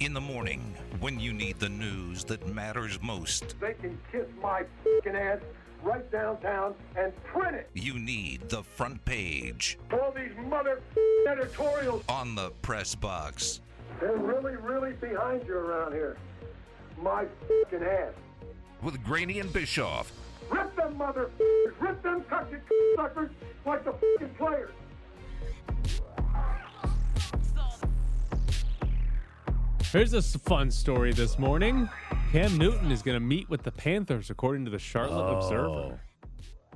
In the morning, when you need the news that matters most, They can kiss my fucking ass right downtown and print it. you need the front page All these mother editorials, on the press box. they're really, really behind you around here. My fucking ass. With Graney and Bischoff. Rip them mother rip them fucking suckers like the fucking players. Here's a fun story this morning. Cam Newton is going to meet with the Panthers, according to the Charlotte Observer.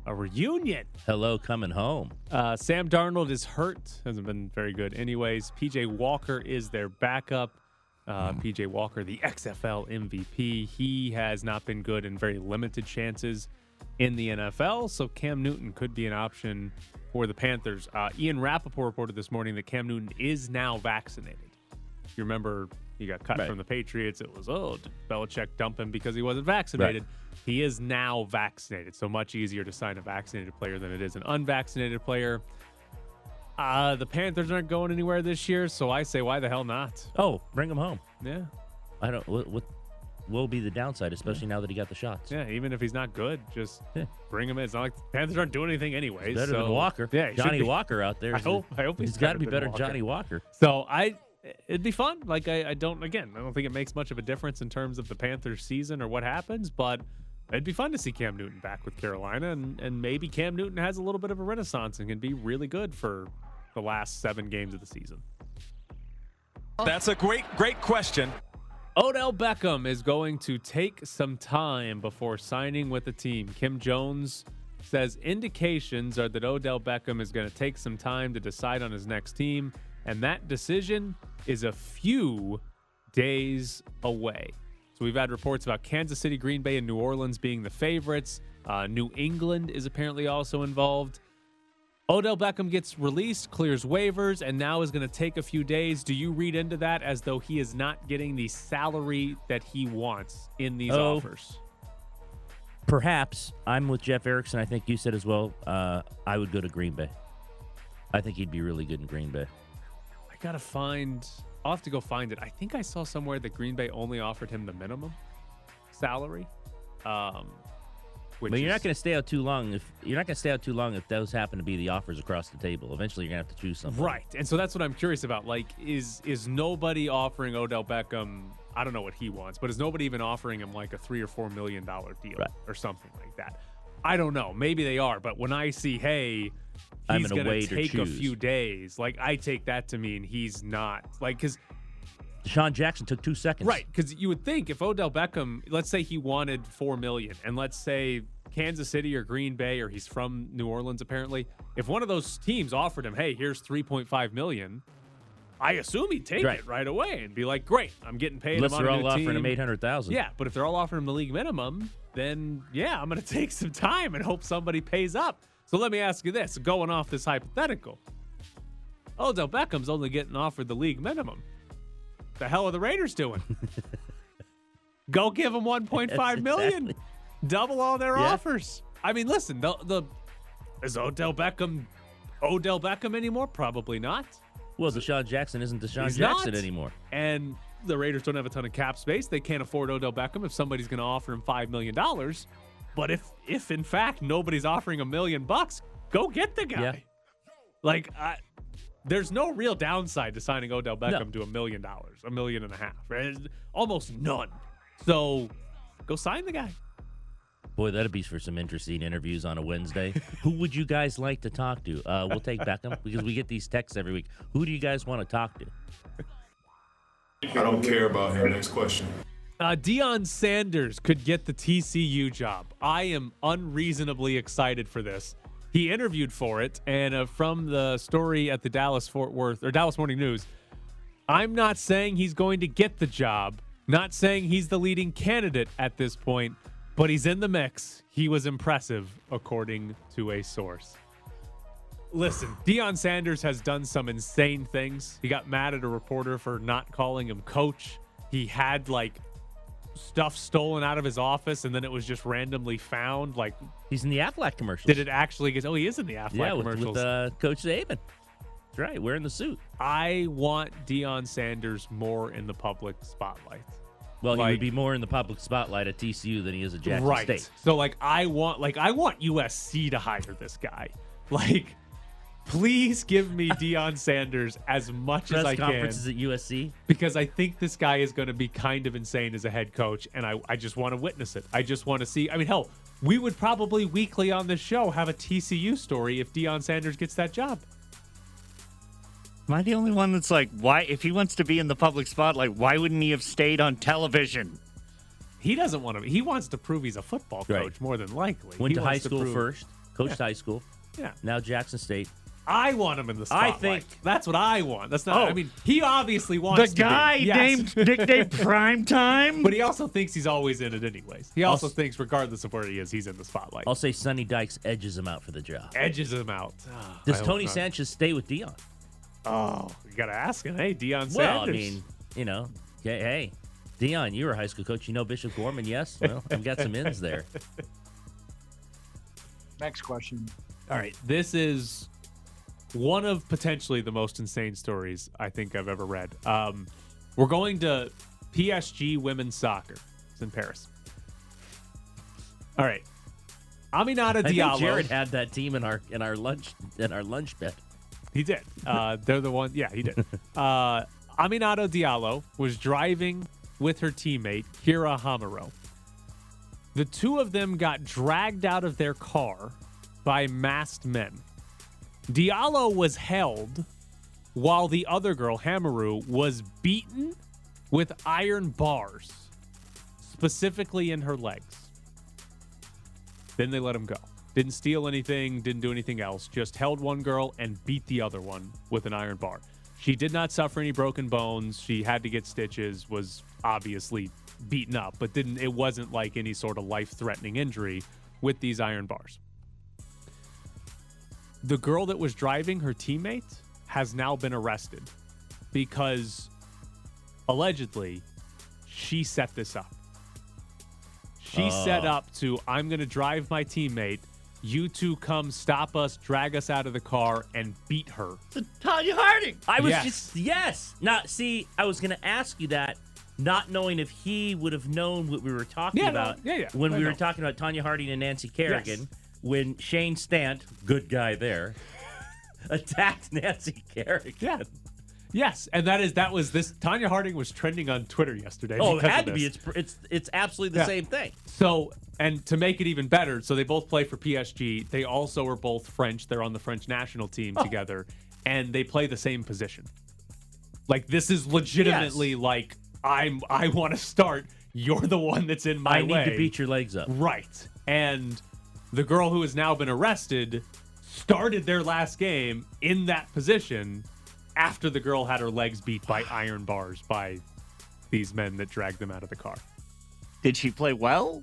A reunion. Hello, coming home. Uh, Sam Darnold is hurt. Hasn't been very good. Anyways, PJ Walker is their backup. Uh, PJ Walker, the XFL MVP. He has not been good in very limited chances in the NFL. So Cam Newton could be an option for the Panthers. Uh, Ian Rapoport reported this morning that Cam Newton is now vaccinated. You remember, he got cut Right. from the Patriots. It was, oh, Belichick dump him because he wasn't vaccinated? He is now vaccinated. So much easier to sign a vaccinated player than it is an unvaccinated player. Uh, the Panthers aren't going anywhere this year, so I say, why the hell not? Oh, bring him home. Yeah, I don't. What, what will be the downside, especially now that he got the shots? yeah. Even if he's not good, just Yeah. bring him in. It's not like the Panthers aren't doing anything anyway. Better so, than Walker. Yeah, Johnny. Walker out there. I hope- I hope he's he's got to be better than Walker. Johnny Walker. So I, it'd be fun. Like I, I don't. Again, I don't think it makes much of a difference in terms of the Panthers season or what happens, but. It'd be fun to see Cam Newton back with Carolina, and, and maybe Cam Newton has a little bit of a renaissance and can be really good for the last seven games of the season. That's a great, great question. Odell Beckham is going to take some time before signing with the team. Kim Jones says indications are that Odell Beckham is going to take some time to decide on his next team, and that decision is a few days away. So we've had reports about Kansas City, Green Bay, and New Orleans being the favorites. Uh, New England is apparently also involved. Odell Beckham gets released, clears waivers, and now is going to take a few days. Do you read into that as though he is not getting the salary that he wants in these Oh. offers? Perhaps I'm with Jeff Erickson. I think you said as well. Uh, I would go to Green Bay. I think he'd be really good in Green Bay. I got to find, I'll have to go find it. I think I saw somewhere that Green Bay only offered him the minimum salary. Um, which But you're is- not going to stay out too long if you're not going to stay out too long if those happen to be the offers across the table. Eventually, you're going to have to choose something. Right. And so that's what I'm curious about. Like, is is nobody offering Odell Beckham? I don't know what he wants, but is nobody even offering him like a three or four million dollar deal Right. or something like that? I don't know. Maybe they are, but when I see, hey, I'm he's gonna wait take a few days, like I take that to mean he's not like because Sean Jackson took two seconds. Right, because you would think if Odell Beckham, let's say he wanted four million, and let's say Kansas City or Green Bay, or he's from New Orleans, apparently, if one of those teams offered him, "Hey, here's three point five million, I assume he'd take Right. it right away and be like, "Great, I'm getting paid." Unless I'm they're a all offering him eight hundred thousand. Yeah, but if they're all offering him the league minimum, then yeah, I'm going to take some time and hope somebody pays up. So let me ask you this: going off this hypothetical, Odell Beckham's only getting offered the league minimum. The hell are the Raiders doing? Go give them 1.5 million, exactly. double all their Yeah. offers. I mean, listen, the, the is Odell Beckham Odell Beckham anymore? Probably not. Well, DeSean Jackson isn't DeSean He's Jackson not. anymore. And the Raiders don't have a ton of cap space. They can't afford Odell Beckham if somebody's going to offer him five million dollars. But if if in fact nobody's offering a million bucks, go get the guy. Yeah. Like, I, there's no real downside to signing Odell Beckham to a million dollars, a million and a half. Right? Almost none. So go sign the guy. Boy, that'd be for some interesting interviews on a Wednesday. Who would you guys like to talk to? Uh, we'll take Beckham because we get these texts every week. Who do you guys want to talk to? I don't care about him. Next question. Uh, Deion Sanders could get the TCU job. I am unreasonably excited for this. He interviewed for it, and uh, from the story at the Dallas Fort Worth or Dallas Morning News, I'm not saying he's going to get the job, not saying he's the leading candidate at this point, but he's in the mix. He was impressive, according to a source. Listen, Deion Sanders has done some insane things. He got mad at a reporter for not calling him coach. He had like stuff stolen out of his office and then it was just randomly found. Like, He's in the Aflac commercials. did it actually get? Oh, he is in the Aflac yeah, with, commercials. with uh, Coach Saban. That's right. Wearing the suit. I want Deion Sanders more in the public spotlight. Well, he would be more in the public spotlight at TCU than he is at Jackson right. State. So like I want like I want USC to hire this guy. Like please give me Deion Sanders as much as Press I can conferences at USC. because I think this guy is going to be kind of insane as a head coach and I I just want to witness it. I just want to see I mean hell, we would probably weekly on this show have a TCU story if Deion Sanders gets that job. Am I the only one that's like, why? If he wants to be in the public spotlight, why wouldn't he have stayed on television? He doesn't want to he wants to prove he's a football coach Right. more than likely. Went He to high wants school prove- first. Coached high school. Yeah. Now Jackson State. I want him in the spotlight. I think- that's what I want. That's not. Oh. I mean, he obviously The wants to be. guy Yes. named nicknamed Prime Time. but he also thinks he's always in it anyways. He also Also- thinks, regardless of where he is, he's in the spotlight. I'll say Sonny Dykes edges him out for the job. Edges him out. Oh, Does hope Tony. Sanchez stay with Deion? Oh, you gotta ask him. Hey, Deion Sanders. Well, I mean, you know, hey, hey, Deion, you were a high school coach. You know Bishop Gorman, yes? Well, I've got some ins there. Next question. all right. This is one of potentially the most insane stories I think I've ever read. Um, we're going to PSG women's soccer. It's in Paris. All right. Aminata I think Diallo. Jared had that team in our in our lunch in our lunch bet. He did. Uh, they're the one. Yeah, he did. Uh, Aminata Diallo was driving with her teammate Kheira Hamraoui. The two of them got dragged out of their car by masked men. Diallo was held while the other girl, Hamraoui, was beaten with iron bars, specifically in her legs. Then they let him go. Didn't steal anything, didn't do anything else, just held one girl and beat the other one with an iron bar. She did not suffer any broken bones. She had to get stitches, was obviously beaten up, but didn't it wasn't like any sort of life-threatening injury with these iron bars. The girl that was driving her teammate has now been arrested because allegedly she set this up. She oh. set up to I'm going to drive my teammate. You two come stop us, drag us out of the car, and beat her. Tonya Harding. I was Yes. just yes. Not see. I was going to ask you that, not knowing if he would have known what we were talking Yeah, no, about. yeah, yeah, When I we were talking about Tonya Harding and Nancy Kerrigan, Yes. When Shane Stant, good guy there, attacked Nancy Kerrigan. Yeah. Yes, and that is that was this. Tonya Harding was trending on Twitter yesterday. Oh, it had to be. It's it's it's absolutely the Yeah. same thing. So, and to make it even better, so they both play for PSG. They also are both French. They're on the French national team Oh. together, and they play the same position. Like this is legitimately like I'm. I want to start. You're the one that's in my I need to beat your legs up. Right. And the girl who has now been arrested started their last game in that position after the girl had her legs beat by iron bars by these men that dragged them out of the car. Did she play well?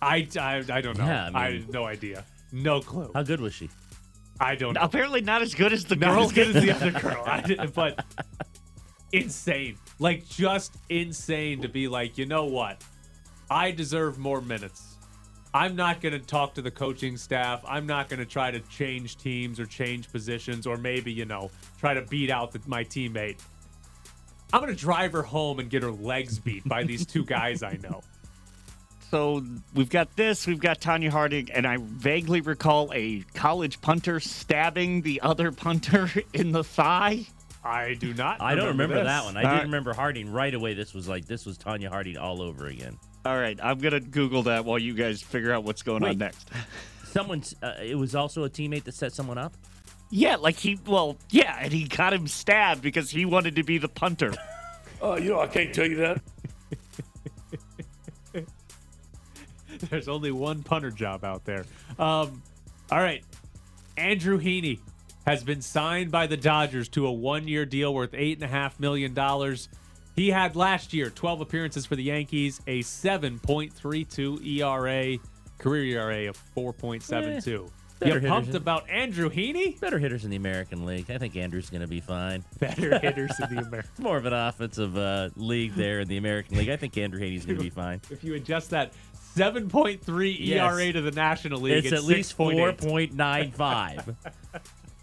I, I, I don't know. Yeah, I I, have no idea. No clue. How good was she? I don't know. Apparently not as good as the Not girl. as good as the other girl. I didn't, but insane. Like just insane to be like, you know what? I deserve more minutes. I'm not going to talk to the coaching staff. I'm not going to try to change teams or change positions or maybe, you know, try to beat out the, my teammate. I'm going to drive her home and get her legs beat by these two guys I know. So we've got this, we've got Tonya Harding, and I vaguely recall a college punter stabbing the other punter in the thigh. I do not. I don't remember this. that one. I All did right. Uh, remember Harding right away. This was like this was Tonya Harding all over again. All right, I'm gonna Google that while you guys figure out what's going on next. Someone's. Uh, it was also a teammate that set someone up. Yeah, like he, well, yeah, and he got him stabbed because he wanted to be the punter. Uh, you know, I can't tell you that. There's only one punter job out there. Um, all right. Andrew Heaney has been signed by the Dodgers to a one year deal worth $8.5 million. He had last year 12 appearances for the Yankees, a 7.32 ERA, career ERA of 4.72. Eh, you pumped in- about Andrew Heaney? Better hitters in the American League. I think Andrew's going to be fine. Better hitters in the American. It's more of an offensive uh, league there in the American League. I think Andrew Heaney's going to be fine. If you adjust that 7.3 Yes. ERA to the National League, It's at least 6.8.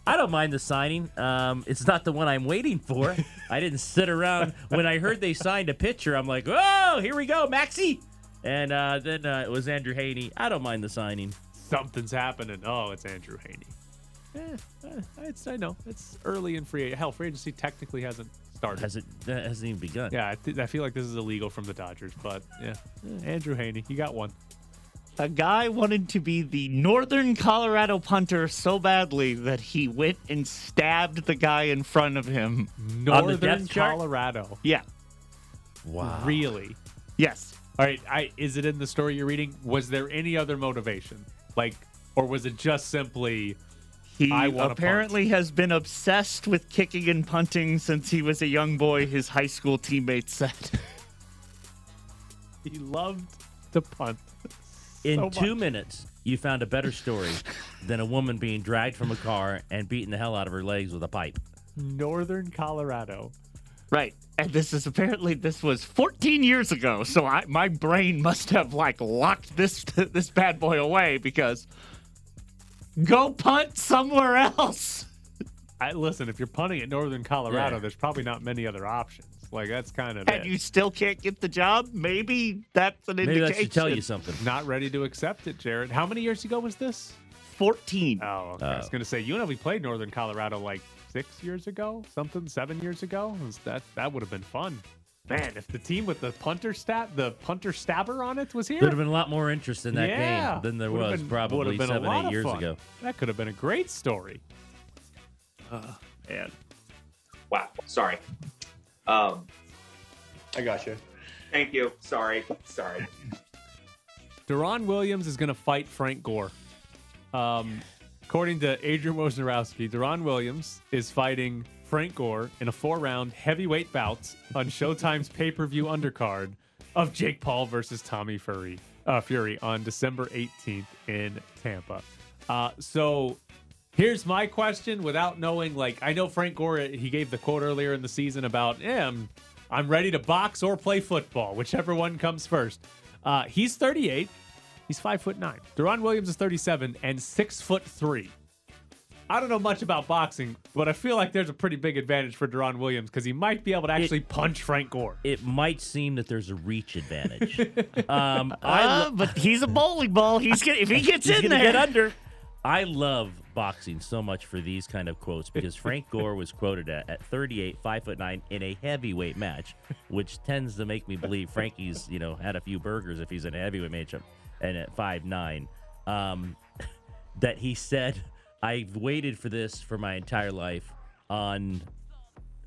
four point nine five. I don't mind the signing. Um, it's not the one I'm waiting for. I didn't sit around when I heard they signed a pitcher. I'm like, oh, here we go, Maxie. And uh, then uh, it was Andrew Heaney. I don't mind the signing. Something's happening. Oh, it's Andrew Heaney. Eh, eh, it's, I know it's early in free. Hell, free agency technically hasn't started. Has it that hasn't even begun? Yeah, I, th- I feel like this is illegal from the Dodgers, but yeah, Andrew Heaney, you got one. A guy wanted to be the Northern Colorado punter so badly that he went and stabbed the guy in front of him. Northern depth chart? Colorado. Yeah. Wow. Really? Yes. All right. I is it in the story you're reading? Was there any other motivation, like, or was it just simply? He I wanna apparently has been obsessed with kicking and punting since he was a young boy, his high school teammates said. He loved to punt. In so two much. minutes, you found a better story than a woman being dragged from a car and beating the hell out of her legs with a pipe. Northern Colorado. Right. And this is apparently this was 14 years ago, so I, my brain must have like locked this this bad boy away because go punt somewhere else. I listen. If you're punting at Northern Colorado, Yeah. there's probably not many other options. Like that's kind of And you still can't get the job. Maybe that's an indication. Maybe indication. that should tell you something. not ready to accept it, Jared. How many years ago was this? 14. Oh, okay. I was Oh. gonna say you know we played Northern Colorado like six years ago, something seven years ago. Was that that would have been fun. Man, if the team with the punter stat, the punter stabber on it was here, There'd have been a lot more interest in that yeah, game than there would've was been- probably been seven, eight years fun. ago. That could have been a great story. Uh, man. Wow. Sorry. Um, I got you. thank you. Sorry. Sorry. Deron Williams is going to fight Frank Gore. Um, according to Adrian Wojnarowski, Deron Williams is fighting Frank Gore in a four-round heavyweight bout on Showtime's pay-per-view undercard of Jake Paul versus Tommy Fury, uh, Fury on December 18th in Tampa. Uh, so here's my question without knowing like I know Frank Gore he gave the quote earlier in the season about yeah, I'm, I'm ready to box or play football, whichever one comes first. Uh, he's 38. He's five foot nine. Deron Williams is 37 and six foot three. I don't know much about boxing, but I feel like there's a pretty big advantage for Deron Williams because he might be able to actually punch Frank Gore. It might seem that there's a reach advantage. um, I Uh, but he's a bowling ball. He's gonna, if he gets He's in gonna there, get under. I love boxing so much for these kind of quotes because Frank Gore was quoted at, at 38, five foot nine in a heavyweight match, which tends to make me believe Frankie's you know had a few burgers if he's in a heavyweight matchup, and at five nine, um, that he said, "I've waited for this for my entire life." On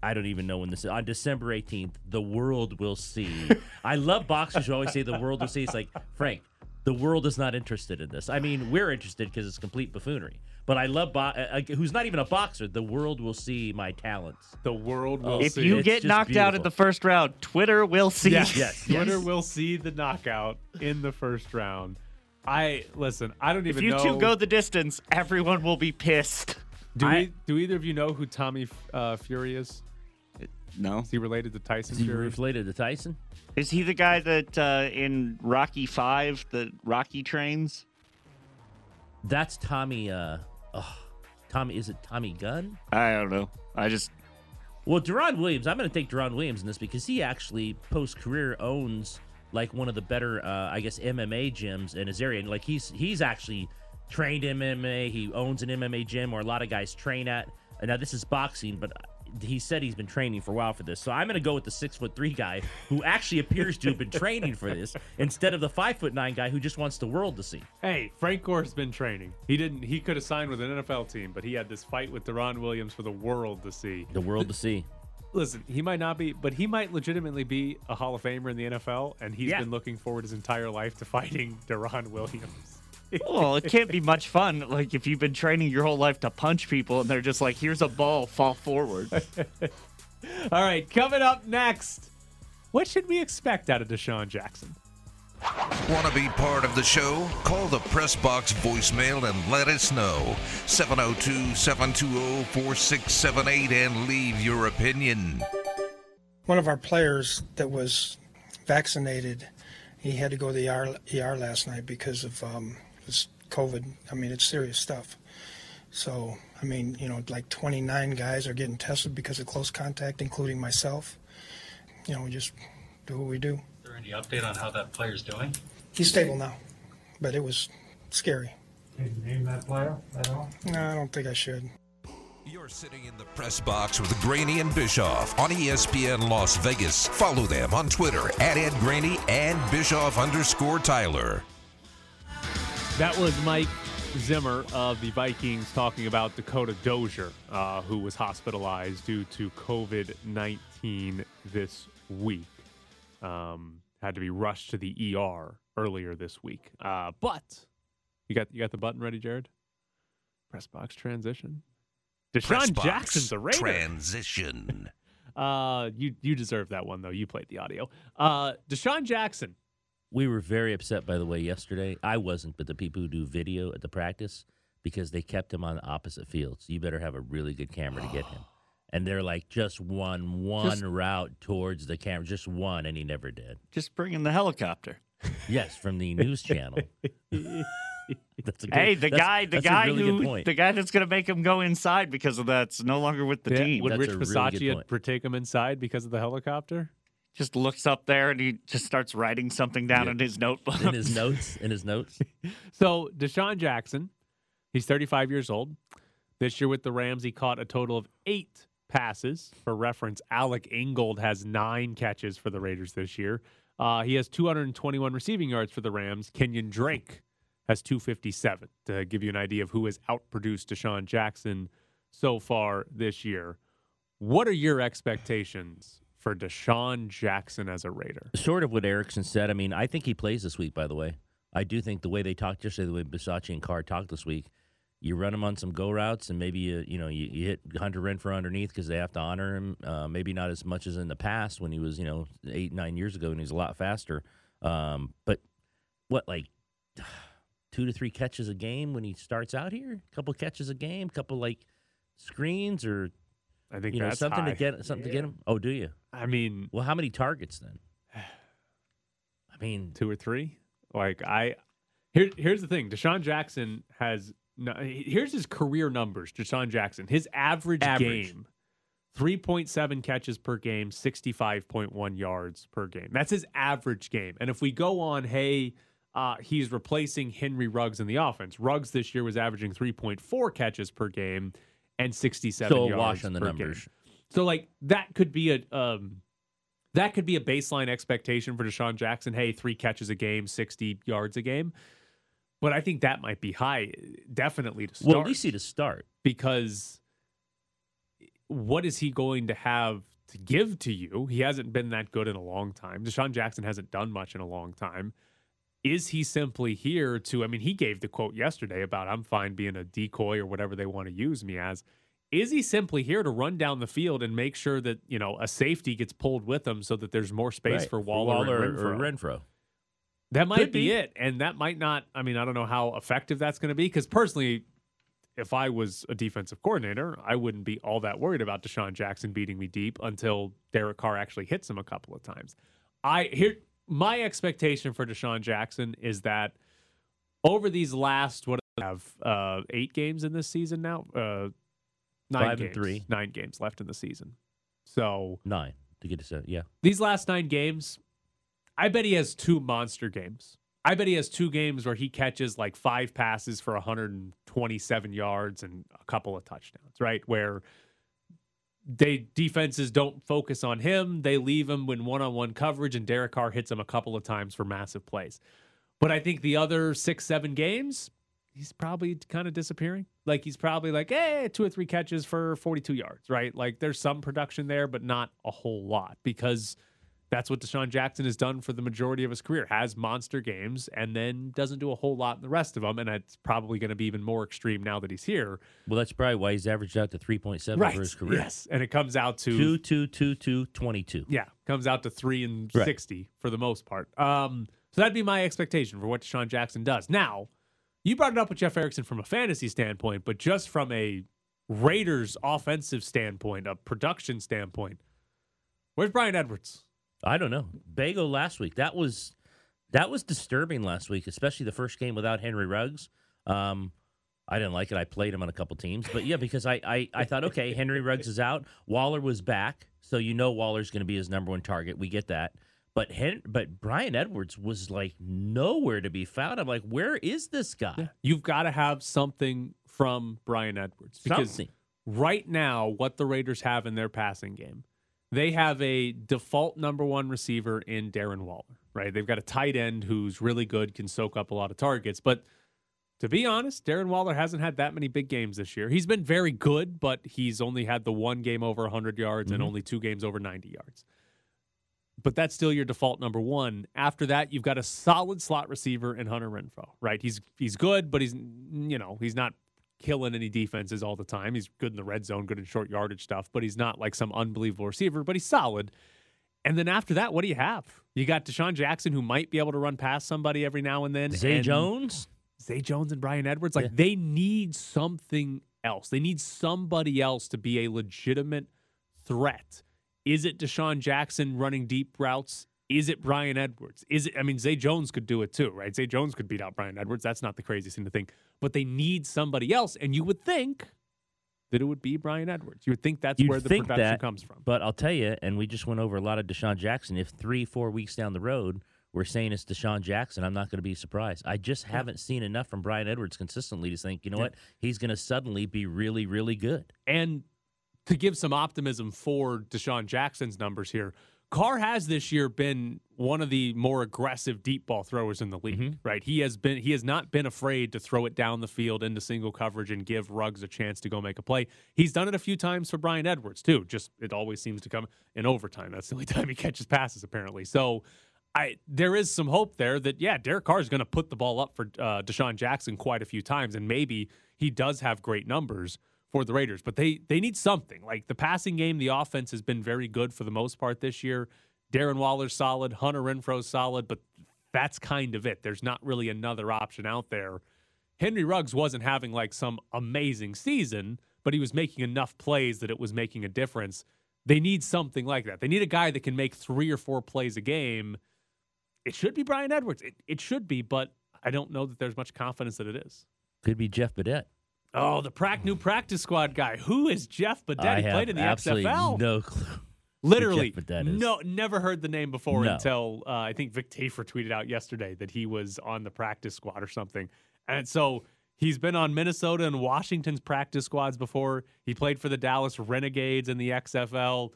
I don't even know when this is. On December 18th, the world will see. I love boxers who always say the world will see. It's like, Frank, the world is not interested in this. I mean, we're interested because it's complete buffoonery. But I love, bo- uh, uh, who's not even a boxer, the world will see my talents. The world will see. if see. you It's get just knocked out in beautiful. the first round, Twitter will see. Yes, Yes, Twitter yes. will see the knockout in the first round. I listen. I don't even If you know. two go the distance, everyone will be pissed. do, I- we, do either of you know who Tommy uh, Fury is? No. Is he related to Tyson Is he Fury? related to Tyson? Is he the guy that uh, in Rocky Five, the Rocky trains? That's Tommy. Uh, oh, Tommy, is it Tommy Gunn? I don't know. I just Well, Deron Williams, I'm going to take Deron Williams in this because he actually post career owns like one of the better, uh, I guess, MMA gyms in his area. And like he's he's actually trained MMA. He owns an MMA gym where a lot of guys train at. And now this is boxing, but he said he's been training for a while for this. So I'm going to go with the six foot three guy who actually appears to have been training for this instead of the five foot nine guy who just wants the world to see. Hey, Frank Gore's been training. He didn't. He could have signed with an NFL team, but he had this fight with Deron Williams for the world to see. The world to see. Listen, he might not be, but he might legitimately be a Hall of Famer in the NFL, and he's Yeah. been looking forward his entire life to fighting Deron Williams. Well, it can't be much fun. Like if you've been training your whole life to punch people, and they're just like, "Here's a ball, fall forward." All right, coming up next, what should we expect out of DeSean Jackson? Want to be part of the show? Call the Press Box voicemail and let us know. 702 720 4678 and leave your opinion. one of our players that was vaccinated, he had to go to the ER, ER last night because of um, this COVID. I mean, it's serious stuff. So, I mean, you know, like 29 guys are getting tested because of close contact, including myself. You know, we just do what we do. Is there any update on how that player's doing? He's stable now, but it was scary. Can you name that player at all? No, I don't think I should. You're sitting in the press box with Graney and Bischoff on ESPN Las Vegas. Follow them on Twitter at Ed Graney and Bischoff underscore Tyler. That was Mike Zimmer of the Vikings talking about Dakota Dozier, uh, who was hospitalized due to COVID 19 this week. Um, had to be rushed to the ER earlier this week. Uh, but you got you got the button ready, Jared? Press box transition. DeSean Press Jackson's a Raider. Transition. uh, you you deserve that one though. You played the audio. Uh, DeSean Jackson. We were very upset, by the way, yesterday. I wasn't, but the people who do video at the practice because they kept him on the opposite fields. You better have a really good camera to get him. And they're like, just one, one Just- route towards the camera, just one, and he never did. Just bring in the helicopter. Yes, from the news channel. that's a good, Hey, the that's- guy, the that's a guy really good who, point. the guy that's gonna make him go inside because of that's no longer with the Yeah, team. Would That's Rich a really good Bisaccia point. had take him inside because of the helicopter? Just looks up there and he just starts writing something down Yeah. in his notebook. in his notes, in his notes. So DeSean Jackson, he's 35 years old. This year with the Rams, he caught a total of eight passes. For reference, Alec Ingold has nine catches for the Raiders this year. Uh, he has 221 receiving yards for the Rams. Kenyon Drake has 257 to give you an idea of who has outproduced DeSean Jackson so far this year. What are your expectations for DeSean Jackson as a Raider? Sort of what Erickson said. I mean, I think he plays this week, by the way. I do think the way they talked yesterday, the way Bisaccia and Carr talked this week, you run him on some go routes and maybe you, you know you, you hit Hunter Renfrow underneath because they have to honor him. Uh, maybe not as much as in the past when he was you know eight nine years ago and he's a lot faster. Um, but what like two to three catches a game when he starts out here? A couple catches a game, a couple like screens or I think you know something high. to get something to get him. Oh, do you? I mean, Well, how many targets then? I mean, two or three. Like I, here, here's the thing: DeSean Jackson has. No, here's his career numbers. DeSean Jackson, his average, Average. game, three point seven catches per game, sixty five point one yards per game. That's his average game. And if we go on, hey. Uh, he's replacing Henry Ruggs in the offense. Ruggs this year was averaging 3.4 catches per game and 67 so yards wash on the per numbers. game. So like that could be a um that could be a baseline expectation for DeSean Jackson. Hey, three catches a game, 60 yards a game. But I think that might be high, definitely to start. Well, at least to start. because what is he going to have to give to you? He hasn't been that good in a long time. DeSean Jackson hasn't done much in a long time. Is he simply here to? I mean, he gave the quote yesterday about I'm fine being a decoy or whatever they want to use me as. Is he simply here to run down the field and make sure that you know a safety gets pulled with him so that there's more space Right, for Waller, and or Renfrow? Renfrow. That might be be. it. And that might not, I mean, I don't know how effective that's going to be because personally, if I was a defensive coordinator, I wouldn't be all that worried about DeSean Jackson beating me deep until Derek Carr actually hits him a couple of times. I here my expectation for DeSean Jackson is that over these last what have uh, eight games in this season now, uh, nine Five and games, three. nine games left in the season. So Nine to get to seven. Yeah. these last nine games, I bet he has two monster games. I bet he has two games where he catches like five passes for 127 yards and a couple of touchdowns, right? Where they defenses don't focus on him. They leave him in one on one coverage, and Derek Carr hits him a couple of times for massive plays. But I think the other six, seven games, he's probably kind of disappearing. Like he's probably like, hey, two or three catches for 42 yards, right? Like there's some production there, but not a whole lot because that's what DeSean Jackson has done for the majority of his career. Has monster games and then doesn't do a whole lot in the rest of them. And it's probably going to be even more extreme now that he's here. Well, that's probably why he's averaged out to 3.7 right. for his career. Yes. And it comes out to Two, two, two, two, 22. Yeah, comes out to three and Right. sixty for the most part. Um, so that'd be my expectation for what DeSean Jackson does. Now, you brought it up with Jeff Erickson from a fantasy standpoint, but just from a Raiders offensive standpoint, a production standpoint, where's Bryan Edwards? I don't know. Bago last week. That was that was disturbing last week, especially the first game without Henry Ruggs. Um, I didn't like it. I played him on a couple teams, but yeah, because I I, I thought okay, Henry Ruggs is out, Waller was back, so you know Waller's going to be his number one target. We get that. But Hen- but Bryan Edwards was like nowhere to be found. I'm like, where is this guy? You've got to have something from Bryan Edwards because Something. right now, what the Raiders have in their passing game, they have a default number one receiver in Darren Waller. Right, they've got a tight end who's really good, can soak up a lot of targets, but. To be honest, Darren Waller hasn't had that many big games this year. He's been very good, but he's only had the one game over 100 yards and Mhm. only two games over 90 yards. But that's still your default number one. After that, you've got a solid slot receiver in Hunter Renfrow, right? He's he's good, but he's you know he's not killing any defenses all the time. He's good in the red zone, good in short yardage stuff, but he's not like some unbelievable receiver. But he's solid. And then after that, what do you have? You got DeSean Jackson, who might be able to run past somebody every now and then. Zay and- Jones. Zay Jones and Bryan Edwards. Like Yeah. they need something else. They need somebody else to be a legitimate threat. Is it DeSean Jackson running deep routes? Is it Bryan Edwards? Is it? I mean, Zay Jones could do it too, right? Zay Jones could beat out Bryan Edwards. That's not the craziest thing to think. But they need somebody else, and you would think that it would be Bryan Edwards. You would think that's You'd where the production that, comes from. But I'll tell you, and we just went over a lot of DeSean Jackson. If three, four weeks down the road we're saying it's DeSean Jackson, I'm not going to be surprised. I just haven't seen enough from Bryan Edwards consistently to think, you know Yeah. what, he's going to suddenly be really, really good. And to give some optimism for DeSean Jackson's numbers here, Carr has this year been one of the more aggressive deep ball throwers in the league, right? He has been he has not been afraid to throw it down the field into single coverage and give Ruggs a chance to go make a play. He's done it a few times for Bryan Edwards too. Just it always seems to come in overtime. That's the only time he catches passes apparently. So I there is some hope there that yeah, Derek Carr is going to put the ball up for uh, DeSean Jackson quite a few times, and maybe he does have great numbers for the Raiders. But they they need something like the passing game. The offense has been very good for the most part this year. Darren Waller's solid, Hunter Renfrow's solid, but that's kind of it. There's not really another option out there. Henry Ruggs wasn't having like some amazing season, but he was making enough plays that it was making a difference. They need something like that. They need a guy that can make three or four plays a game. It should be Bryan Edwards. It, it should be, but I don't know that there's much confidence that it is. Could be Jeff Badet. Oh, the prac new practice squad guy. Who is Jeff Badet? He played in the absolutely XFL. no clue. Literally, Jeff Badet is. no, never heard the name before No. until uh, I think Vic Tafur tweeted out yesterday that he was on the practice squad or something. And so he's been on Minnesota and Washington's practice squads before. He played for the Dallas Renegades in the XFL.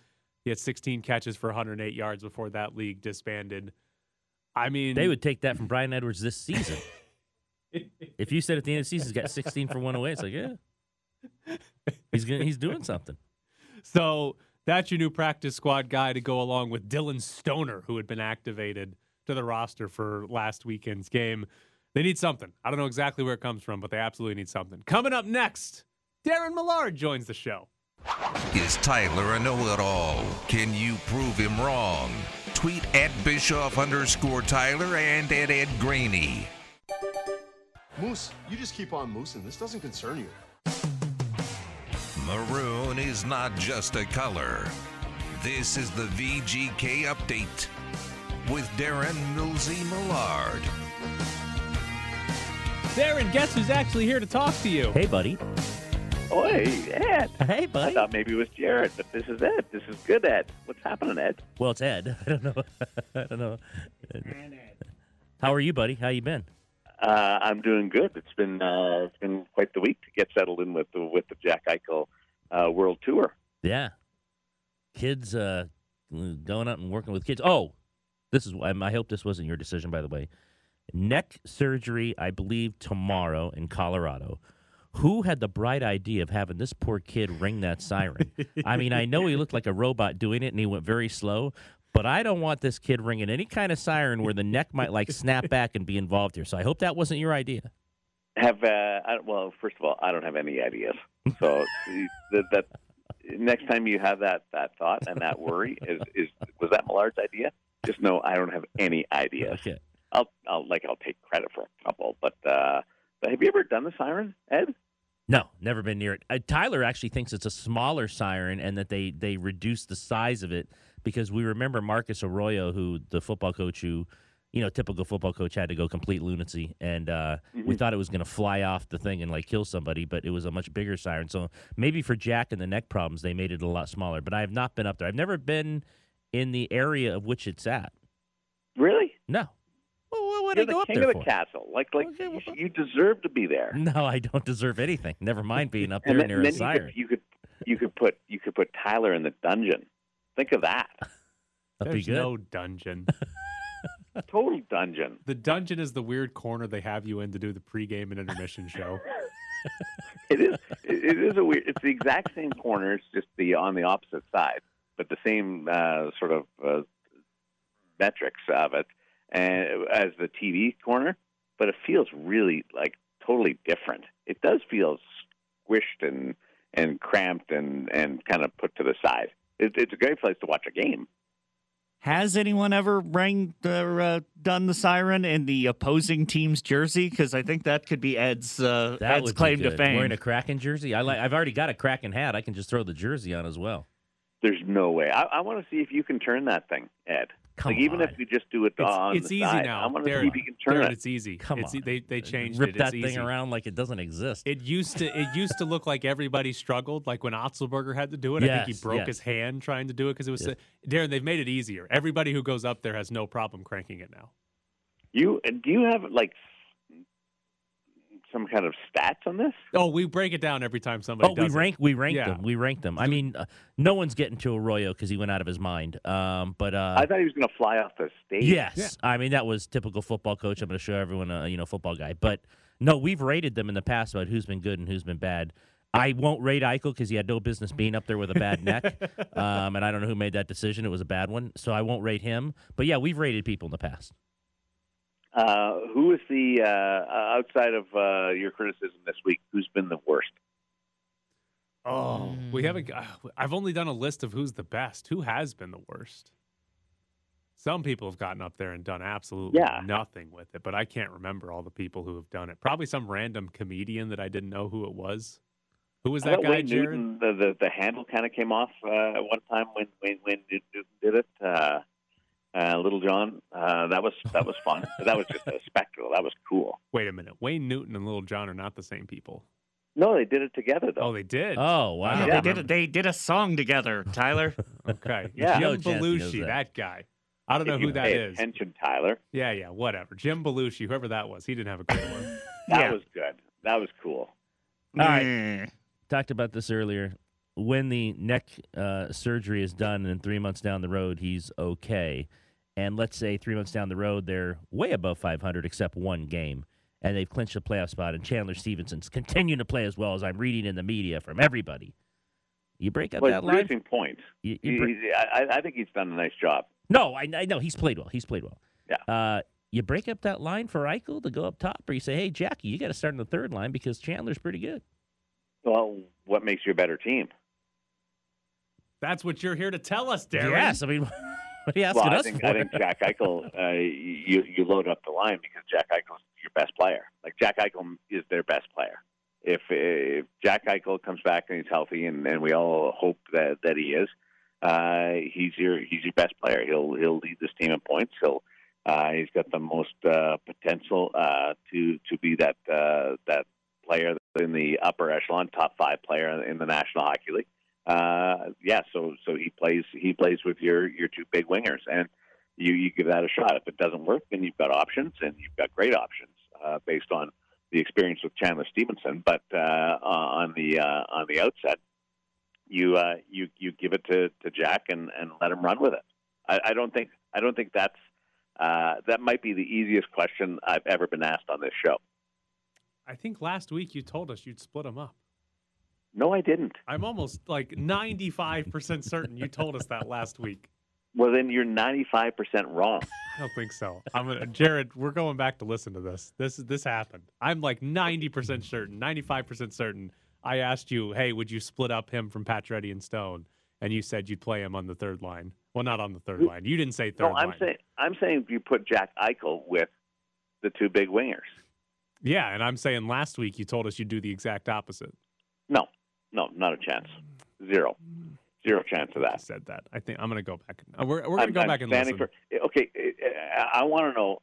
He had 16 catches for 108 yards before that league disbanded. I mean, They would take that from Bryan Edwards this season. if you said at the end of the season he's got 16 for 108, it's like, yeah. He's gonna, he's doing something. So that's your new practice squad guy to go along with Dillon Stoner, who had been activated to the roster for last weekend's game. They need something. I don't know exactly where it comes from, but they absolutely need something. Coming up next, Darren Millard joins the show. Is Tyler a know-it-all? Can you prove him wrong? Tweet at Bischoff underscore Tyler and at Ed Graney. Moose, you just keep on moosing. This doesn't concern you. Maroon is not just a color. This is the VGK update with Darren Millsy Millard. Darren, guess who's actually here to talk to you? Hey, buddy. Oh, hey, Ed. Hey, buddy. I thought maybe it was Jared, but this is Ed. This is good, Ed. What's happening, Ed? Well, it's Ed. I don't know. I don't know. How are you, buddy? How you been? Uh, I'm doing good. It's been uh, it's been quite the week to get settled in with the with the Jack Eichel uh, World Tour. Yeah. Kids uh, going out and working with kids. Oh, this is. I I hope this wasn't your decision, by the way. Neck surgery, I believe, tomorrow in Colorado. Who had the bright idea of having this poor kid ring that siren? I mean, I know he looked like a robot doing it and he went very slow, but I don't want this kid ringing any kind of siren where the neck might like snap back and be involved here. So I hope that wasn't your idea. Have uh, I, well, first of all, I don't have any ideas. So that, that next time you have that that thought and that worry is is was that Millard's idea? Just know I don't have any ideas. Okay. I'll I'll like I'll take credit for a couple, but uh, but have you ever done the siren, Ed? No, never been near it. Uh, Tyler actually thinks it's a smaller siren and that they they reduce the size of it because we remember Marcus Arroyo, who the football coach who you know, typical football coach had to go complete lunacy, and uh, we Mhm. thought it was going to fly off the thing and like kill somebody, but it was a much bigger siren. So maybe for Jack and the neck problems, they made it a lot smaller. But I have not been up there. I've never been in the area of which it's at. Really? No. Well, what You're the up king there of the for? castle. Like, like you, you deserve to be there. No, I don't deserve anything. Never mind being up And there then, near and a siren. you could, you could you could put you could put Tyler in the dungeon. Think of that. That'd be There's good. no dungeon. Total dungeon. the dungeon is the weird corner they have you in to do the pregame and intermission show. It is. It is a weird. It's the exact same corner. It's just the on the opposite side, but the same uh, sort of uh, metrics of it, and as the TV corner. But it feels really like totally different. It does feel squished and and cramped and and kind of put to the side. It, it's a great place to watch a game. Has anyone ever rang or uh, done the siren in the opposing team's jersey? Because I think that could be Ed's uh, That Ed's claim to fame. Wearing a Kraken jersey. I like. I've already got a Kraken hat. I can just throw the jersey on as well. There's no way. I, I want to see if you can turn that thing, Ed. Come like even on. if you just do it It's, on it's the easy side, now. I want to Darren, see if you can turn Darren, it. It's easy. Come it's, on. They they changed Rip it. that It's thing around like it doesn't exist. It used to it used to look like everybody struggled, like when Otzelberger had to do it. I think he broke yes. his hand trying to do it because it was. Yes. Darren, they've made it easier. Everybody who goes up there has no problem cranking it now. You do you have like some kind of stats on this? Oh, we break it down every time somebody Oh, we does it. rank we ranked Yeah. them. We rank them. I mean, uh, no one's getting to Arroyo because he went out of his mind. Um, but uh, I thought he was going to fly off the stage. yes, I mean that was typical football coach. I'm going to show everyone a you know football guy. But no, we've rated them in the past about who's been good and who's been bad. I won't rate Eichel because he had no business being up there with a bad neck, um, and I don't know who made that decision. It was a bad one, so I won't rate him. But yeah, we've rated people in the past. Uh, who is the uh, outside of uh, your criticism this week? Who's been the worst? Oh, we haven't. uh, I've only done a list of who's the best. Who has been the worst? Some people have gotten up there and done absolutely Yeah. nothing with it, but I can't remember all the people who have done it. Probably some random comedian that I didn't know who it was. Who was that thought guy, Wayne Jared? Newton, the, the the handle kind of came off uh, at one time when when when Newton did it. Uh, uh, Little John, uh, that was that was fun. That was just a spectacle. That was cool. Wait a minute. Wayne Newton and Little John are not the same people. No, they did it together though. Oh, they did. Oh wow! I don't they remember. did they did a song together, Tyler. Okay. Yeah. Jim No chance he knows Belushi, that. that guy. I don't know If who you that pay is. Attention, Tyler. Yeah, yeah, whatever. Jim Belushi, whoever that was, he didn't have a great one. That Yeah. was good. That was cool. All right. Mm. talked about this earlier. When the neck uh, surgery is done and three months down the road, he's okay. And let's say three months down the road, they're way above 500 except one game, and they've clinched a playoff spot. And Chandler Stephenson's continuing to play as well as I'm reading in the media from everybody. You break up Well, that he's line. producing points. You, you break- he- I, I think he's done a nice job. no, I, I know he's played well. He's played well. Yeah. Uh, you break up that line for Eichel to go up top, or you say, "Hey, Jackie, you got to start in the third line because Chandler's pretty good." Well, what makes you a better team? That's what you're here to tell us, Darren. Yes, I mean, what are you asking well, I us think for? I think Jack Eichel, uh, you you load up the line because Jack Eichel's your best player. Like Jack Eichel is their best player. If if Jack Eichel comes back and he's healthy, and, and we all hope that that he is, uh, he's your he's your best player. He'll he'll lead this team in points. He'll uh, he's got the most uh, potential uh, to to be that uh, that player in the upper echelon, top five player in the National Hockey League uh, yeah, so so he plays he plays with your your two big wingers, and you you give that a shot. If it doesn't work, then you've got options, and you've got great options uh, based on the experience with Chandler Stephenson. But uh, on the uh, on the outset, you uh, you you give it to, to Jack and, and let him run with it. I, I don't think I don't think that's uh, that might be the easiest question I've ever been asked on this show. I think last week you told us you'd split them up. No, I didn't. I'm almost like 95% certain you told us that last week. Well, then you're 95% wrong. I don't think so. I'm gonna, Jared. We're going back to listen to this. This this happened. I'm like 90% certain, 95% certain. I asked you, hey, would you split up him from Pacioretty and Stone? And you said you'd play him on the third line. Well, not on the third line. You didn't say third No, I'm line. saying I'm saying you put Jack Eichel with the two big wingers. yeah, and I'm saying last week you told us you'd do the exact opposite. No, no, not a chance. Zero, zero chance of I that. said that. I think I'm gonna go back. uh, We're we're gonna go I'm back and standing listen. for. Okay, uh, I, I want to know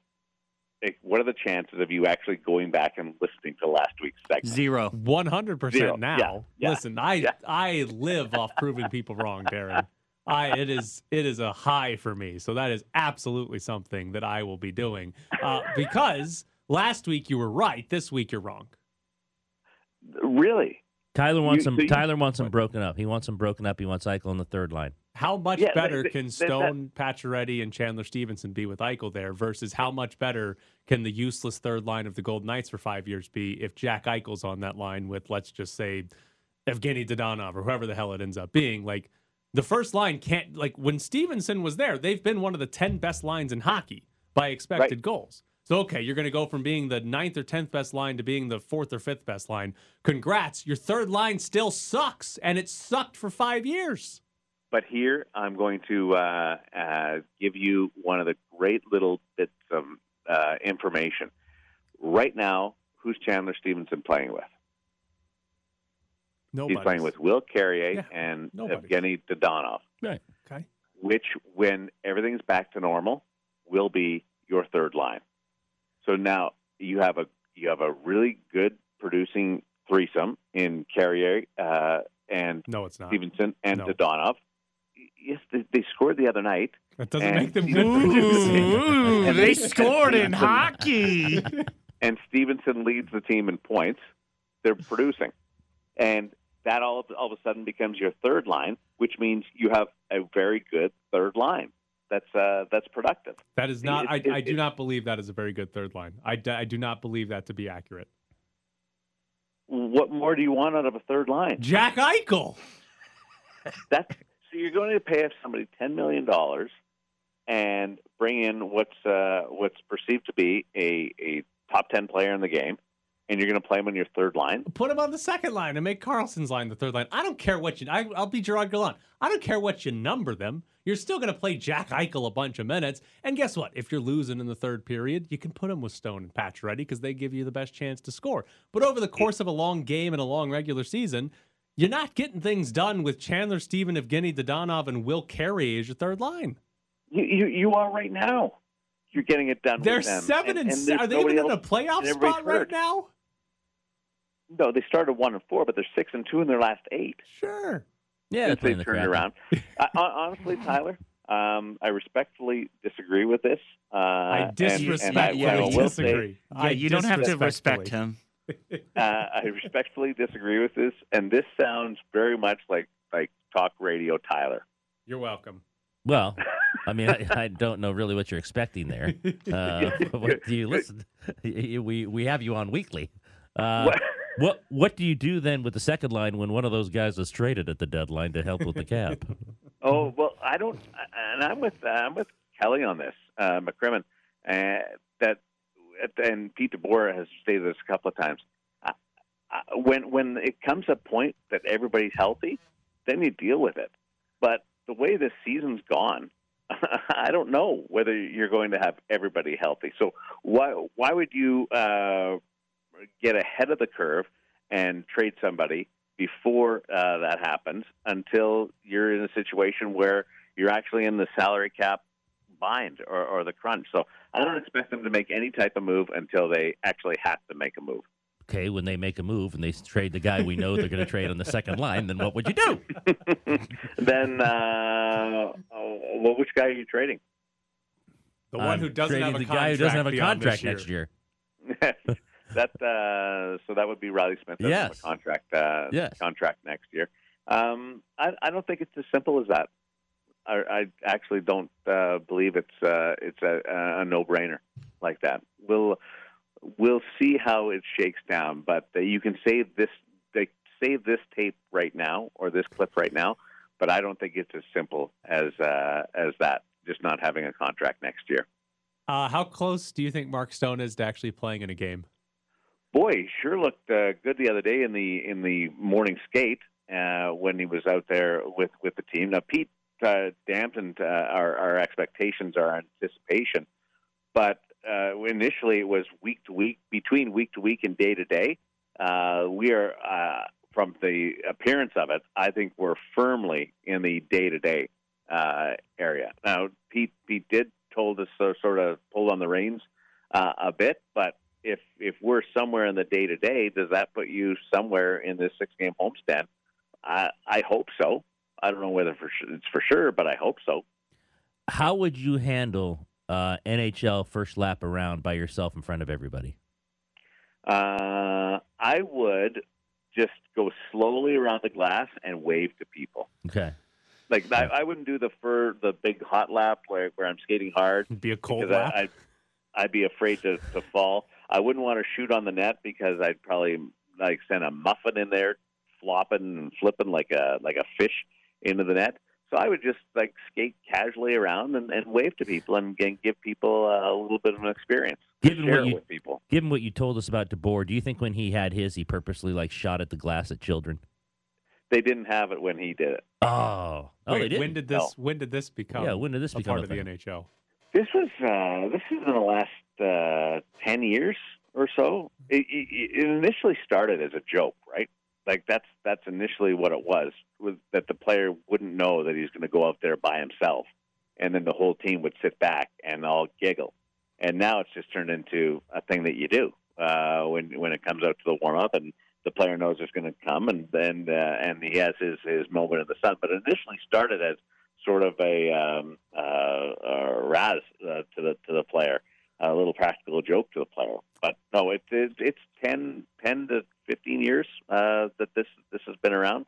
like, what are the chances of you actually going back and listening to last week's segment? Zero. One hundred Zero. percent now. Yeah, yeah, Listen, I yeah. I live off proving people wrong, Darren. I it is it is a high for me. So that is absolutely something that I will be doing. Uh, because last week you were right, this week you're wrong. Really? Tyler wants You- him. so you- Tyler wants him broken up. He wants him broken up. He wants Eichel in the third line. How much Yeah, better th- can th- that- Stone, Pacioretty, and Chandler Stephenson be with Eichel there versus how much better can the useless third line of the Golden Knights for five years be if Jack Eichel's on that line with, let's just say, Evgeny Dadonov or whoever the hell it ends up being? Like, the first line can't, like, when Stephenson was there, they've been one of the 10 best lines in hockey by expected Right. goals. So, okay, you're going to go from being the ninth or 10th best line to being the fourth or fifth best line. Congrats. Your third line still sucks, and it sucked for five years. But here I'm going to uh, uh, give you one of the great little bits of uh, information. Right now, who's Chandler Stephenson playing with? Nobody. He's playing with Will Carrier Yeah, and nobody. Evgeny Dadonov, Right. Okay. which, when everything's back to normal, will be your third line. So now you have a you have a really good producing threesome in Carrier uh, and No, it's not. Stephenson and No. Dadonov. Yes, they, they scored the other night. That doesn't make them good Ooh, they scored in hockey. and Stephenson leads the team in points. They're producing, and that all all of a sudden becomes your third line, which means you have a very good third line. That's uh, that's productive. That is not. I, It- it- I do it- not believe that is a very good third line. I, I do not believe that to be accurate. What more do you want out of a third line? Jack Eichel. That's so you're going to pay somebody ten million dollars and bring in what's uh, what's perceived to be a, a top ten player in the game, and you're going to play him on your third line. Put him on the second line and make Karlsson's line the third line. I don't care what you. I, I'll be Gerard Gallant. I don't care what you number them. You're still going to play Jack Eichel a bunch of minutes. And guess what? If you're losing in the third period, you can put him with Stone and Pacioretty because they give you the best chance to score. But over the course of a long game and a long regular season, you're not getting things done with Chandler, Steven, Evgeny Dadonov, and Will Carey as your third line. You you, you are right now. You're getting it done. They're with them. seven and, and there's are they even in a playoff and spot right now? No, they started one and four, but they're six and two in their last eight. Sure. Yeah, since they're they the turned around. I, honestly, Tyler, um, I respectfully disagree with this. Uh, I disrespect. and I, yeah, I I will say, disagree. Yeah, I you don't have to respect him. uh, I respectfully disagree with this, and this sounds very much like like talk radio, Tyler. You're welcome. Well, I mean, I, I don't know really what you're expecting there. Uh, what do you listen? We we have you on weekly. Uh, What? what do you do then with the second line when one of those guys is traded at the deadline to help with the cap? Oh well, I don't, and I'm with I'm with Kelly on this, uh, McCrimmon, uh, that and Pete DeBoer has stated this a couple of times. Uh, when when it comes a point that everybody's healthy, then you deal with it. But the way this season's gone, I don't know whether you're going to have everybody healthy. So why why would you uh, get ahead of the curve and trade somebody before uh, that happens until you're in a situation where you're actually in the salary cap bind or, or the crunch. So I don't expect them to make any type of move until they actually have to make a move. Okay, when they make a move and they trade the guy we know they're going to trade on the second line, then what would you do? then, uh, oh, well, which guy are you trading? The one I'm who doesn't have a the guy who doesn't have a contract this year. next year. that uh, so that would be Reilly Smith. Doesn't Yes. a contract. Uh, Yes. contract next year. Um, I, I don't think it's as simple as that. I, I actually don't uh, believe it's uh, it's a, a no-brainer like that. We'll we'll see how it shakes down, but uh, you can save this they save this tape right now or this clip right now, but I don't think it's as simple as uh, as that. Just not having a contract next year. Uh, how close do you think Mark Stone is to actually playing in a game? Boy, sure looked uh, good the other day in the in the morning skate uh, when he was out there with with the team. Now Pete uh, dampened uh, our, our expectations, our anticipation, but uh, initially it was week to week, between week to week and day to day. Uh, we are uh, from the appearance of it. I think we're firmly in the day to day area. Now Pete Pete did told us to sort of pull on the reins uh, a bit. But we're somewhere in the day to day, does that put you somewhere in this six game homestand? I I hope so. I don't know whether for sure, it's for sure, but I hope so. How would you handle uh, NHL first lap around by yourself in front of everybody? Uh, I would just go slowly around the glass and wave to people. Okay. Like I, I wouldn't do the fur the big hot lap where, where I'm skating hard. Be a cold lap. I, I'd, I'd be afraid to, to fall. I wouldn't want to shoot on the net because I'd probably like send a muffin in there, flopping and flipping like a like a fish into the net. So I would just like skate casually around and, and wave to people and, and give people uh, a little bit of an experience. Given Share what you with people. given what you told us about DeBoer, do you think when he had his, he purposely like shot at the glass at children? They didn't have it when he did it. Oh, oh, Wait, they did. when did this? When did this become? Yeah, when did this a become part a of the thing? NHL? This was uh, this is in the last uh, ten years or so. It, it, it initially started as a joke, right? Like that's that's initially what it was. Was that the player wouldn't know that he's going to go out there by himself, and then the whole team would sit back and all giggle. And now it's just turned into a thing that you do uh, when when it comes out to the warm up, and the player knows it's going to come, and then uh, and he has his his moment in the sun. But it initially started as sort of a, um, uh, a raz uh, to the to the player, a little practical joke to the player. But no, it, it, it's 10, 10 to fifteen years uh, that this this has been around.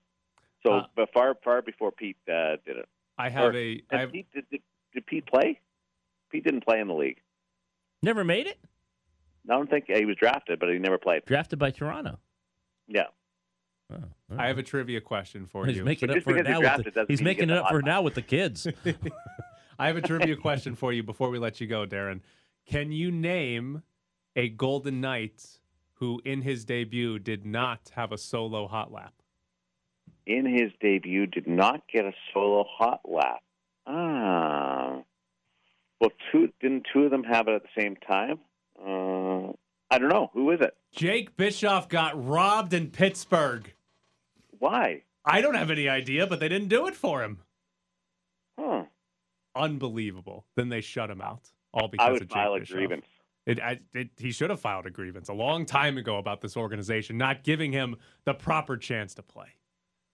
So, Uh, but far far before Pete uh, did it. I have Or- a. and have, Pete, did, did, did Pete play? Pete didn't play in the league. Never made it. I don't think he was drafted, but he never played. Drafted by Toronto. Yeah. Oh, all I have a trivia question for He's you. making up for it now. With drafted the, he's making it up for now with the kids. I have a trivia question for you before we let you go, Darren. Can you name a Golden Knight who, in his debut, did not have a solo hot lap? in his debut did not get a solo hot lap. Ah, well, two didn't two of them have it at the same time? Uh, I don't know. Who is it? Jake Bischoff got robbed in Pittsburgh. Why? I don't have any idea, but they didn't do it for him. Huh. Unbelievable. Then they shut him out, all because I of would Jake file a grievance. It, I, it, he should have filed a grievance a long time ago about this organization not giving him the proper chance to play.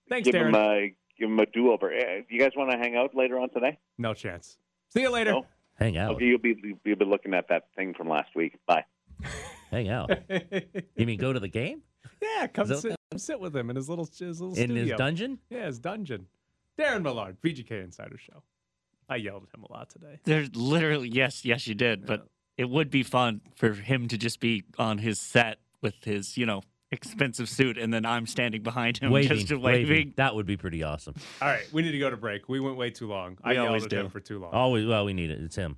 Thanks, Give Darren. him a give him a do over. Eh, eh, you guys want to hang out later on today? no chance. See you later. No? Hang out. Okay, you'll be you'll be looking at that thing from last week. Bye. Hang out. You mean go to the game yeah, come Is that- sit, come sit with him in his little his little in his dungeon? Yeah, his dungeon. Darren Millard, VGK Insider Show. I yelled at him a lot today. There's literally yes, yes, you did, but it would be fun for him to just be on his set with his, you know, expensive suit, and then I'm standing behind him Waving, just waving. waving. That would be pretty awesome. All right, we need to go to break. We went way too long. I We yelled always at do. him for too long. Always. Well, we need it. It's him.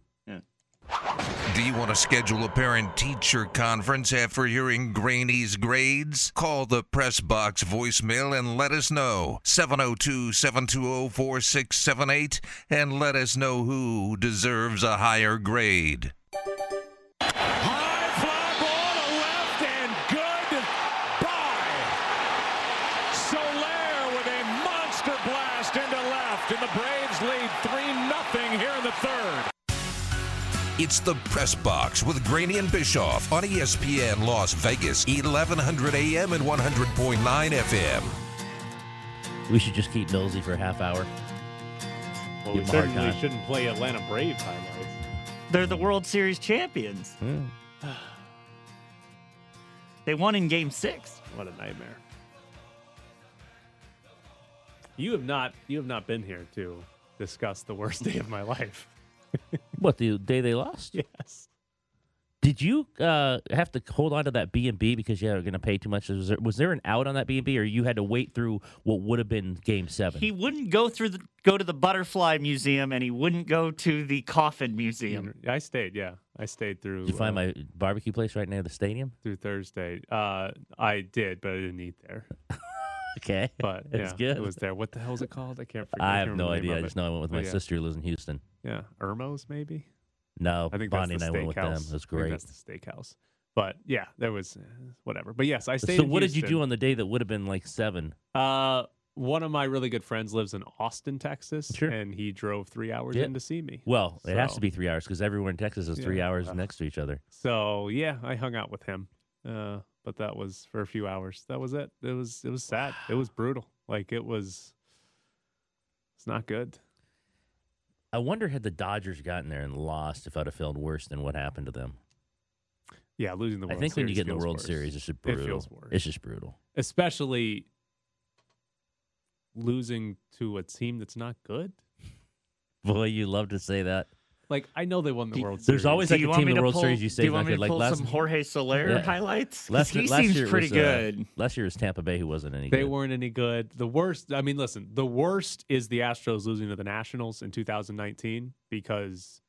Do you want to schedule a parent teacher conference after hearing Graney's grades? Call the press box voicemail and let us know. 702 720 4678 and let us know who deserves a higher grade. High fly ball to left and goodbye. Soler with a monster blast into left, and the Braves lead 3 0 here in the third. It's the Press Box with Graney and Bischoff on ESPN Las Vegas, 1100 AM and 100.9 FM. We should just keep Millsy for a half hour. well, we give him a hard certainly shouldn't play Atlanta Braves highlights. They're the World Series champions. Hmm. They won in Game Six. What a nightmare. You have not you have not been here to discuss the worst day of my life. What the day they lost? Yes. Did you uh, have to hold on to that B and B because you were going to pay too much? Was there, was there an out on that B and B, or you had to wait through what would have been Game Seven? He wouldn't go through the go to the Butterfly Museum, and he wouldn't go to the Coffin Museum. I stayed, yeah. I stayed through Did you find uh, my barbecue place right near the stadium? through Thursday. Uh I did, but I didn't eat there. Okay, But That's yeah, good. it was there. What the hell is it called? I can't forget. I can't have no remember the name idea. I just know I went with my yeah. sister who lives in Houston. Yeah, Irmo's maybe. No, I think Bonnie and I went with them. It was great. that's the steakhouse. But yeah, there was uh, whatever. But yes, I stayed. So, what did you do on the day that would have been like seven? Uh, one of my really good friends lives in Austin, Texas, Sure. and he drove three hours Yeah. in to see me. Well, it has to be three hours because everywhere in Texas is three Yeah. hours next to each other. So yeah, I hung out with him, uh, but that was for a few hours. That was it. It was it was sad. It was brutal. Like it was. It's not good. I wonder had the Dodgers gotten there and lost if I'd have felt worse than what happened to them. Yeah, losing the World series. I think when you get in the World worse. Series, it's just It brutal. feels worse. It's just brutal. especially losing to a team that's not good. Boy, you love to say that. Like I know they won the World Series. There's always Do like a team in the World pull- Series you say do you want me to like pull last, some Jorge Soler Yeah. highlights? 'Cause Last, he last seems year it pretty was, uh, good. last year was Tampa Bay who wasn't any They good. weren't any good. The worst, I mean, listen, the worst is the Astros losing to the Nationals in 2019 because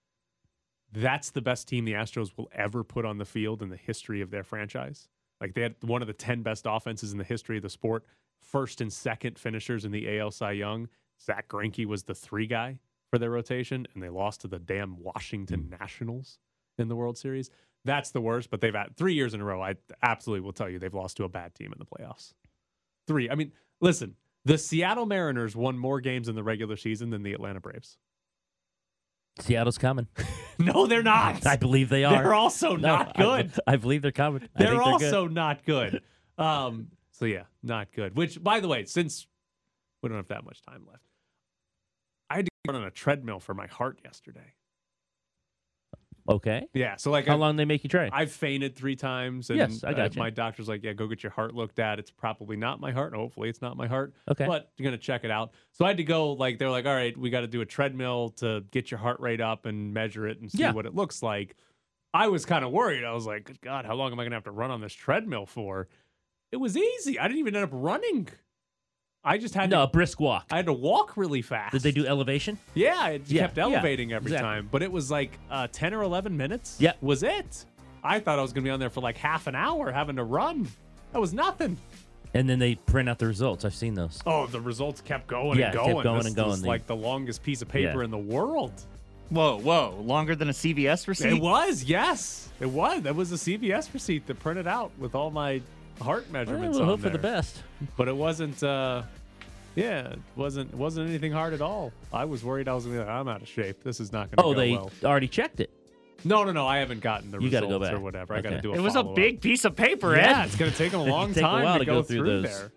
that's the best team the Astros will ever put on the field in the history of their franchise. Like they had one of the 10 best offenses in the history of the sport, first and second finishers in the AL Cy Young. Zack Greinke was the three guy for their rotation, and they lost to the damn Washington Nationals in the World Series. That's the worst, but they've had three years in a row. I absolutely will tell you they've lost to a bad team in the playoffs. Three. I mean, listen, the Seattle Mariners won more games in the regular season than the Atlanta Braves. Seattle's coming. No, they're not. I believe they are. They're also No, not good. I, believe they're coming. I They're think also good. not good. Um, so yeah, not good. Which, by the way, since we don't have that much time left, I had to run on a treadmill for my heart yesterday. Okay. Yeah, so like How I, long they make you train? I've fainted three times, and Yes, I uh, gotcha. my doctor's like, "Yeah, go get your heart looked at. It's probably not my heart. Hopefully, it's not my heart. Okay. but you're gonna check it out." So I had to go. Like they're like, "All right, we got to do a treadmill to get your heart rate up and measure it and see Yeah. what it looks like." I was kind of worried. I was like, "Good God, how long am I gonna have to run on this treadmill for?" It was easy. I didn't even end up running. I just had no, a to. brisk walk. I had to walk really fast. Did they do elevation? Yeah, it Yeah, kept yeah, elevating every exactly. time, but it was like uh, ten or eleven minutes. Yeah. was it? I thought I was gonna be on there for like half an hour having to run. That was nothing. And then they print out the results. I've seen those. Oh, the results kept going Yeah, and it going. kept going This and going. was like the longest piece of paper Yeah. in the world. Whoa, whoa! Longer than a CVS receipt. It was, yes, it was. That was a CVS receipt that printed out with all my heart Well, measurements we'll on hope for the best. But it wasn't. uh Yeah, it wasn't. Wasn't anything hard at all. I was worried I was gonna be like, I'm out of shape. This is not gonna Oh, go they well. already checked it. No, no, no. I haven't gotten the You gotta results go or back. whatever. I got to do a It was a follow-up. big piece of paper, Yeah, Ed. it's going to take them a long take time while to, to go, go through, through those there.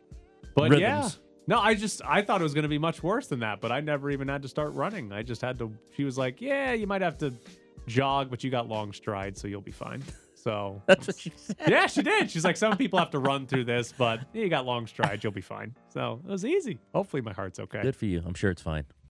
But yeah, no, I just I thought it was going to be much worse than that. But I never even had to start running. I just had to. She was like, "Yeah, you might have to jog, but you got long strides, so you'll be fine." So That's what she said. yeah, she did. She's like, "Some people have to run through this, but you got long strides, you'll be fine." So it was easy. Hopefully, my heart's okay. Good for you. I'm sure it's fine.